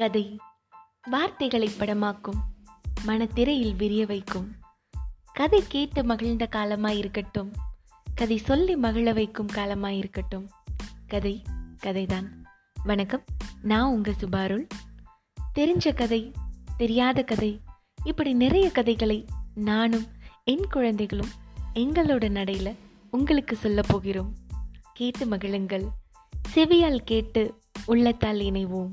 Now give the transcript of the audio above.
கதை. வார்த்தைகளை படமாக்கும். மனத்திரையில் விரிய வைக்கும். கதை கேட்டு மகிழ்ந்த காலமாய் இருக்கட்டும் கதை சொல்லி மகிழ வைக்கும் காலமாய் இருக்கட்டும் கதை கதைதான். வணக்கம் நான் உங்க சுபாருள் தெரிஞ்ச கதை தெரியாத கதை இப்படி நிறைய கதைகளை நானும் என் குழந்தைகளும் எங்களோட நடையில் உங்களுக்கு சொல்ல போகிறோம். கேட்டு மகிழுங்கள். செவியால் கேட்டு உள்ளத்தால் இணைவோம்.